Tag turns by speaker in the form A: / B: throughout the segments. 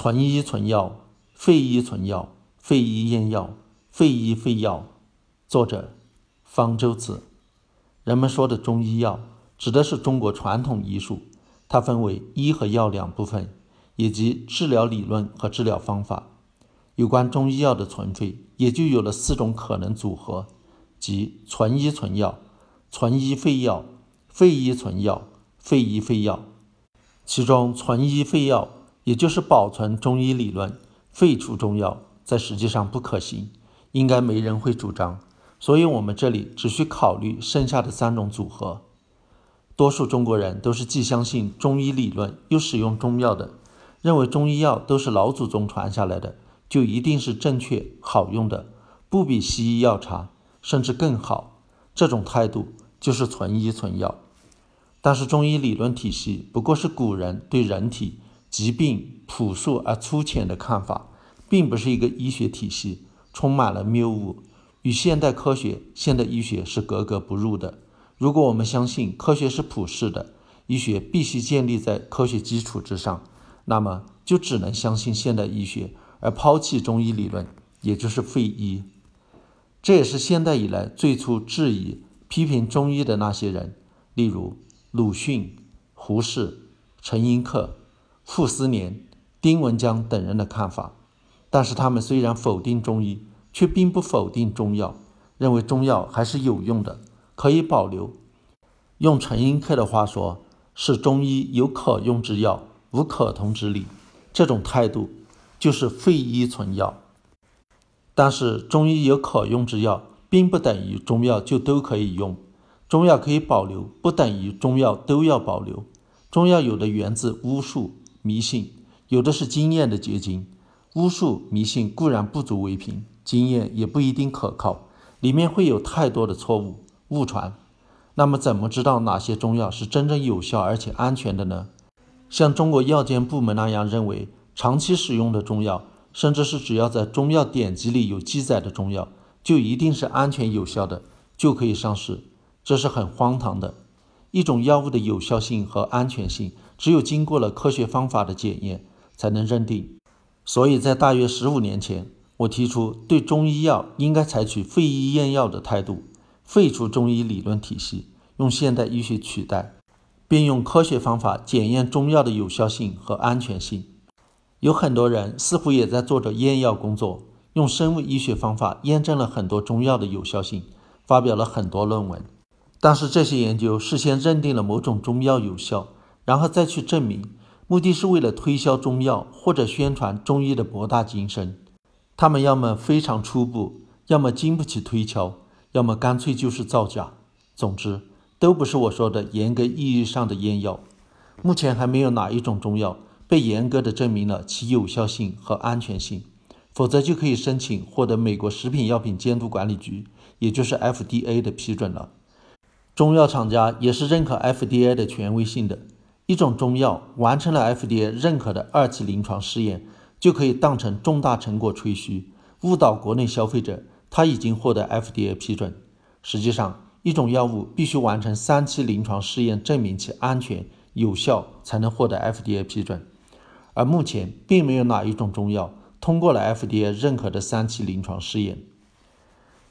A: 存医存药，废医存药，废医验药，废医废药。作者：方舟子。人们说的中医药，指的是中国传统医术，它分为医和药两部分，以及治疗理论和治疗方法。有关中医药的存废，也就有了四种可能组合，即存医存药、存医废药、废医存药、废医废药。其中，存医废药。也就是保存中医理论，废除中药，在实际上不可行，应该没人会主张。所以，我们这里只需考虑剩下的三种组合。多数中国人都是既相信中医理论，又使用中药的，认为中医药都是老祖宗传下来的，就一定是正确好用的，不比西医药差，甚至更好。这种态度就是存医存药。但是，中医理论体系不过是古人对人体。疾病朴素而粗浅的看法，并不是一个医学体系，充满了谬误，与现代科学、现代医学是格格不入的。如果我们相信科学是普世的，医学必须建立在科学基础之上，那么就只能相信现代医学，而抛弃中医理论，也就是废医。这也是现代以来最初质疑、批评中医的那些人，例如鲁迅、胡适、陈寅恪。傅斯年、丁文江等人的看法，但是他们虽然否定中医，却并不否定中药，认为中药还是有用的，可以保留。用陈寅恪的话说，是中医有可用之药，无可同之理。这种态度就是废医存药。但是中医有可用之药，并不等于中药就都可以用，中药可以保留，不等于中药都要保留。中药有的源自巫术。迷信有的是经验的结晶，巫术迷信固然不足为凭，经验也不一定可靠，里面会有太多的错误误传。那么怎么知道哪些中药是真正有效而且安全的呢？像中国药监部门那样认为，长期使用的中药，甚至是只要在中药典籍里有记载的中药，就一定是安全有效的，就可以上市，这是很荒唐的。一种药物的有效性和安全性，只有经过了科学方法的检验，才能认定。所以在大约十五年前，我提出对中医药应该采取废医验药的态度，废除中医理论体系，用现代医学取代，并用科学方法检验中药的有效性和安全性。有很多人似乎也在做着验药工作，用生物医学方法验证了很多中药的有效性，发表了很多论文。但是这些研究事先认定了某种中药有效，然后再去证明，目的是为了推销中药或者宣传中医的博大精深。他们要么非常初步，要么经不起推敲，要么干脆就是造假。总之，都不是我说的严格意义上的验药。目前还没有哪一种中药被严格的证明了其有效性和安全性，否则就可以申请获得美国食品药品监督管理局，也就是 FDA 的批准了。中药厂家也是认可 FDA 的权威性的。一种中药完成了 FDA 认可的二期临床试验，就可以当成重大成果吹嘘，误导国内消费者它已经获得 FDA 批准。实际上，一种药物必须完成三期临床试验，证明其安全有效，才能获得 FDA 批准。而目前，并没有哪一种中药通过了 FDA 认可的三期临床试验。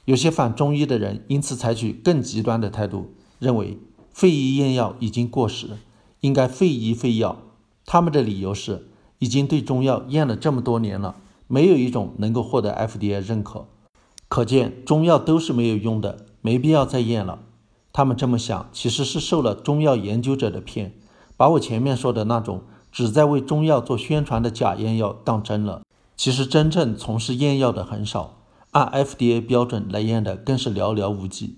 A: 有些反中医的人因此采取更极端的态度，认为废医验药已经过时，应该废医废药。他们的理由是，已经对中药验了这么多年了，没有一种能够获得 FDA 认可，可见中药都是没有用的，没必要再验了。他们这么想，其实是受了中药研究者的骗，把我前面说的那种只在为中药做宣传的假验药当真了。其实真正从事验药的很少。按 FDA 标准来验的更是寥寥无几。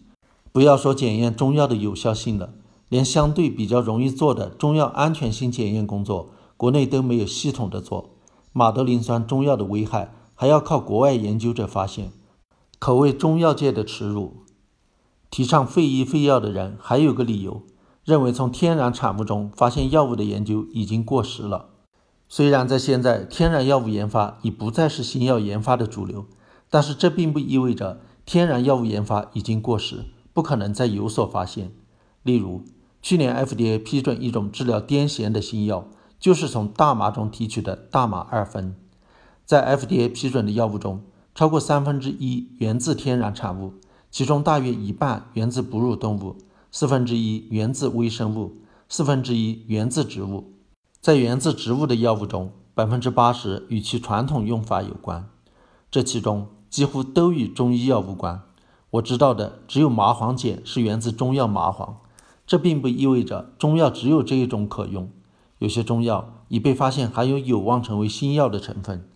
A: 不要说检验中药的有效性了，连相对比较容易做的中药安全性检验工作，国内都没有系统的做。马德林酸中药的危害还要靠国外研究者发现，可谓中药界的耻辱。提倡废医废药的人还有个理由，认为从天然产物中发现药物的研究已经过时了。虽然在现在，天然药物研发已不再是新药研发的主流。但是这并不意味着天然药物研发已经过时，不可能再有所发现。例如，去年 FDA 批准一种治疗癫痫的新药，就是从大麻中提取的大麻二酚。在 FDA 批准的药物中，超过三分之一源自天然产物，其中大约一半源自哺乳动物，四分之一源自微生物，四分之一源自植物。在源自植物的药物中，百分之八十与其传统用法有关，这其中几乎都与中医药无关。我知道的只有麻黄碱是源自中药麻黄，这并不意味着中药只有这一种可用。有些中药已被发现含有有望成为新药的成分。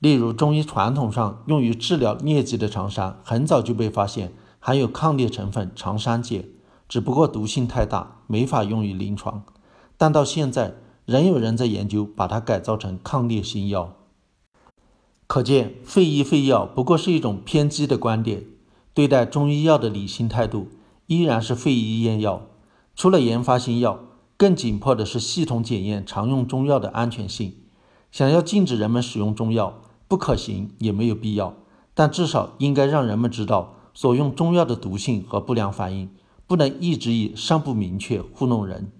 A: 例如，中医传统上用于治疗疟疾的长山，很早就被发现含有抗疟成分长山碱，只不过毒性太大，没法用于临床。但到现在，仍有人在研究把它改造成抗疟新药。可见，废医废药不过是一种偏激的观点。对待中医药的理性态度，依然是废医验药。除了研发新药，更紧迫的是系统检验常用中药的安全性。想要禁止人们使用中药，不可行也没有必要，但至少应该让人们知道所用中药的毒性和不良反应，不能一直以尚不明确糊弄人。